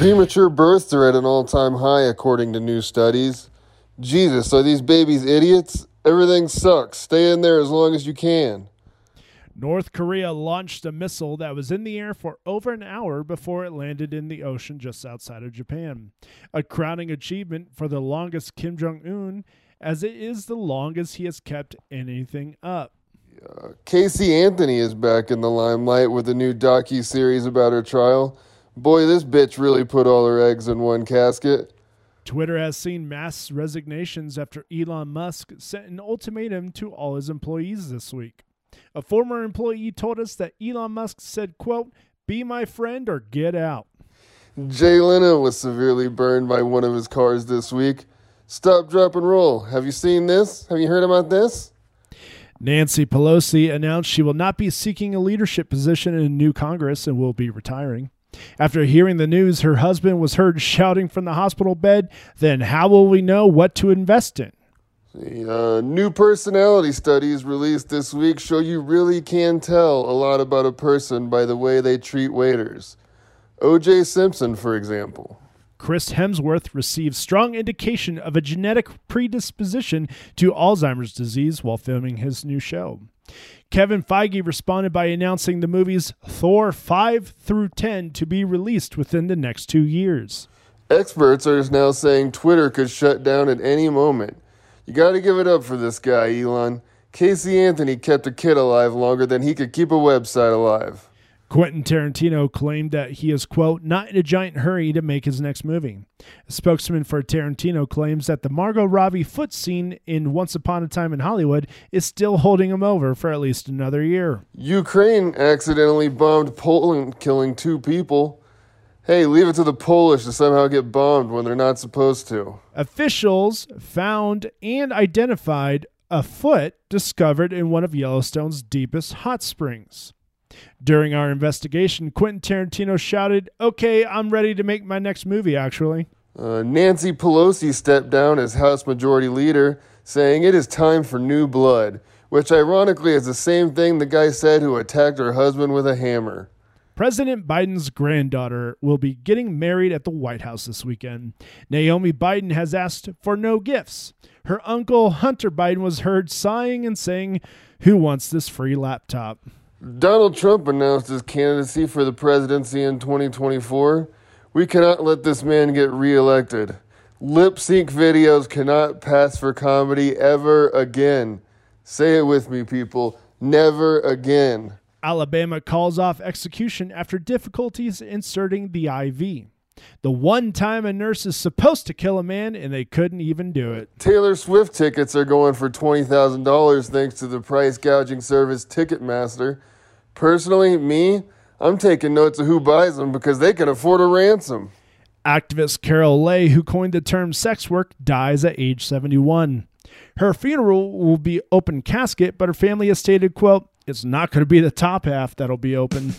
Premature births are at an all time high, according to new studies. Jesus, are these babies idiots? Everything sucks. Stay in there as long as you can. North Korea launched a missile that was in the air for over an hour before it landed in the ocean just outside of Japan. A crowning achievement for the longest Kim Jong un, as it is the longest he has kept anything up. Uh, Casey Anthony is back in the limelight with a new docu series about her trial. Boy, this bitch really put all her eggs in one casket. Twitter has seen mass resignations after Elon Musk sent an ultimatum to all his employees this week. A former employee told us that Elon Musk said, quote, be my friend or get out. Jay Leno was severely burned by one of his cars this week. Stop, drop, and roll. Have you seen this? Have you heard about this? Nancy Pelosi announced she will not be seeking a leadership position in a new Congress and will be retiring. After hearing the news, her husband was heard shouting from the hospital bed, Then how will we know what to invest in? The uh, new personality studies released this week show you really can tell a lot about a person by the way they treat waiters. O.J. Simpson, for example. Chris Hemsworth received strong indication of a genetic predisposition to Alzheimer's disease while filming his new show. Kevin Feige responded by announcing the movies Thor 5 through 10 to be released within the next two years. Experts are now saying Twitter could shut down at any moment. You gotta give it up for this guy, Elon. Casey Anthony kept a kid alive longer than he could keep a website alive. Quentin Tarantino claimed that he is, quote, not in a giant hurry to make his next movie. A spokesman for Tarantino claims that the Margot Robbie foot scene in Once Upon a Time in Hollywood is still holding him over for at least another year. Ukraine accidentally bombed Poland, killing two people. Hey, leave it to the Polish to somehow get bombed when they're not supposed to. Officials found and identified a foot discovered in one of Yellowstone's deepest hot springs. During our investigation, Quentin Tarantino shouted, Okay, I'm ready to make my next movie, actually. Uh, Nancy Pelosi stepped down as House Majority Leader, saying it is time for new blood, which ironically is the same thing the guy said who attacked her husband with a hammer. President Biden's granddaughter will be getting married at the White House this weekend. Naomi Biden has asked for no gifts. Her uncle, Hunter Biden, was heard sighing and saying, Who wants this free laptop? Donald Trump announced his candidacy for the presidency in 2024. We cannot let this man get reelected. Lip sync videos cannot pass for comedy ever again. Say it with me, people. Never again. Alabama calls off execution after difficulties inserting the IV. The one time a nurse is supposed to kill a man and they couldn't even do it. Taylor Swift tickets are going for $20,000 thanks to the price gouging service Ticketmaster. Personally, me, I'm taking notes of who buys them because they can afford a ransom. Activist Carol Leigh, who coined the term sex work, dies at age 71. Her funeral will be open casket, but her family has stated, quote, it's not going to be the top half that'll be open.